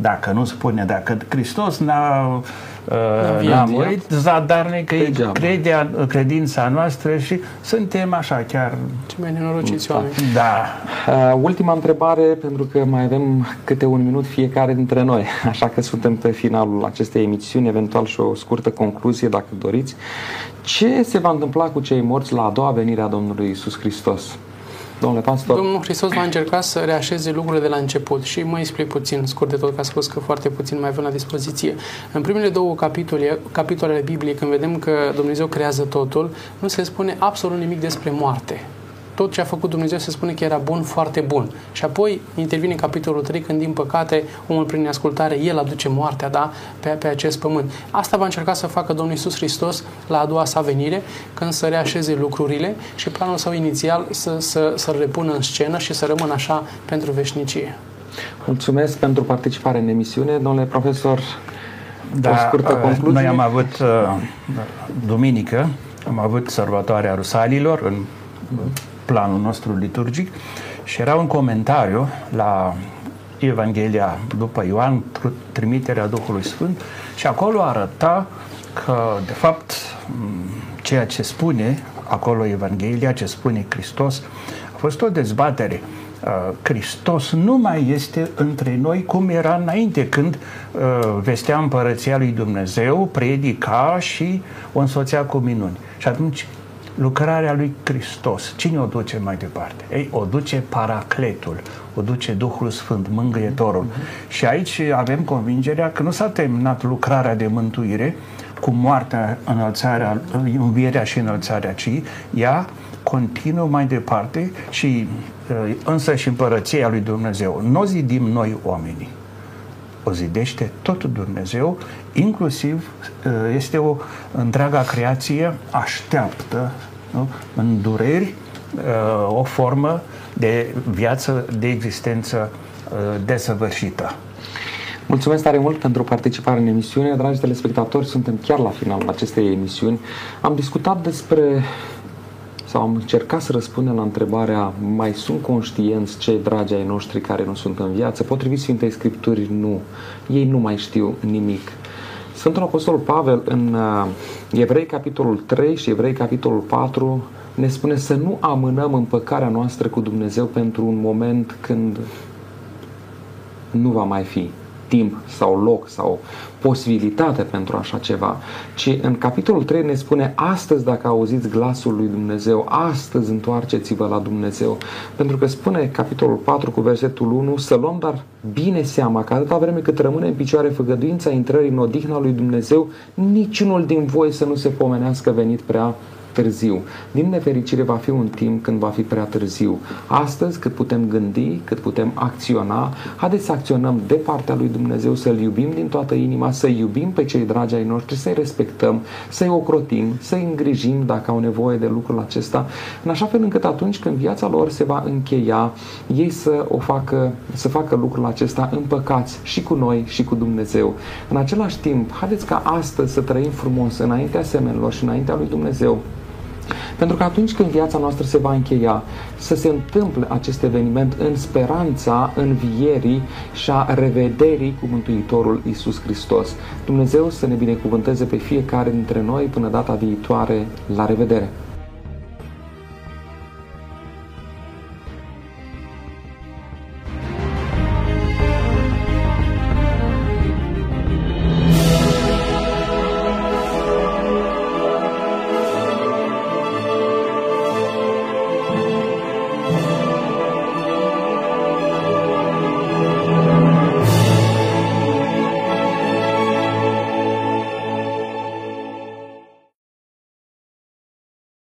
Dacă nu spune, dacă Hristos n-a uh, n-a murit, zadarnică e credea, credința noastră și suntem așa chiar... Ce mai nenorociți oameni. Da. Uh, ultima întrebare, pentru că mai avem câte un minut fiecare dintre noi, [laughs] așa că suntem pe finalul acestei emisiuni, eventual și o scurtă concluzie, dacă doriți. Ce se va întâmpla cu cei morți la a doua venire a Domnului Isus Hristos? Domnule pastor. Domnul Hristos va încerca să reașeze lucrurile de la început și mă explic puțin, scurt de tot, că a spus că foarte puțin mai avem la dispoziție. În primele două capitole, capitolele Bibliei, când vedem că Dumnezeu creează totul, nu se spune absolut nimic despre moarte tot ce a făcut Dumnezeu se spune că era bun, foarte bun. Și apoi intervine capitolul 3 când, din păcate, omul prin neascultare, el aduce moartea da, pe, pe acest pământ. Asta va încerca să facă Domnul Isus Hristos la a doua sa venire, când să reașeze lucrurile și planul său inițial să, să, să repună în scenă și să rămână așa pentru veșnicie. Mulțumesc pentru participare în emisiune, domnule profesor. Da, o scurtă uh, concluzie. Noi am avut uh, duminică, am avut sărbătoarea Rusalilor în planul nostru liturgic și era un comentariu la Evanghelia după Ioan, trimiterea Duhului Sfânt și acolo arăta că, de fapt, ceea ce spune acolo Evanghelia, ce spune Hristos, a fost o dezbatere. Uh, Hristos nu mai este între noi cum era înainte, când uh, vestea împărăția lui Dumnezeu, predica și o însoțea cu minuni. Și atunci lucrarea lui Hristos. Cine o duce mai departe? Ei, o duce Paracletul, o duce Duhul Sfânt, Mângâietorul. Uh-huh. Și aici avem convingerea că nu s-a terminat lucrarea de mântuire cu moartea, înălțarea, învierea și înălțarea, ci ea continuă mai departe și uh, însă și împărăția lui Dumnezeu. Nu o zidim noi oamenii, o zidește tot Dumnezeu, inclusiv uh, este o întreaga creație așteaptă nu? în dureri uh, o formă de viață, de existență uh, desăvârșită. Mulțumesc tare mult pentru participare în emisiune. Dragi telespectatori, suntem chiar la finalul acestei emisiuni. Am discutat despre sau am încercat să răspundem la întrebarea mai sunt conștienți cei dragi ai noștri care nu sunt în viață? Potrivit Sfintei Scripturi, nu. Ei nu mai știu nimic Sfântul Apostol Pavel în uh, Evrei capitolul 3 și Evrei capitolul 4 ne spune să nu amânăm împăcarea noastră cu Dumnezeu pentru un moment când nu va mai fi timp sau loc sau posibilitate pentru așa ceva, ci în capitolul 3 ne spune astăzi dacă auziți glasul lui Dumnezeu, astăzi întoarceți-vă la Dumnezeu, pentru că spune capitolul 4 cu versetul 1 să luăm dar bine seama că atâta vreme cât rămâne în picioare făgăduința intrării în odihna lui Dumnezeu, niciunul din voi să nu se pomenească venit prea târziu. Din nefericire va fi un timp când va fi prea târziu. Astăzi, cât putem gândi, cât putem acționa, haideți să acționăm de partea lui Dumnezeu, să-L iubim din toată inima, să iubim pe cei dragi ai noștri, să-i respectăm, să-i ocrotim, să-i îngrijim dacă au nevoie de lucrul acesta, în așa fel încât atunci când viața lor se va încheia, ei să o facă, să facă lucrul acesta împăcați și cu noi și cu Dumnezeu. În același timp, haideți ca astăzi să trăim frumos înaintea semenilor și înaintea lui Dumnezeu, pentru că atunci când viața noastră se va încheia, să se întâmple acest eveniment în speranța învierii și a revederii cu Mântuitorul Isus Hristos. Dumnezeu să ne binecuvânteze pe fiecare dintre noi până data viitoare. La revedere!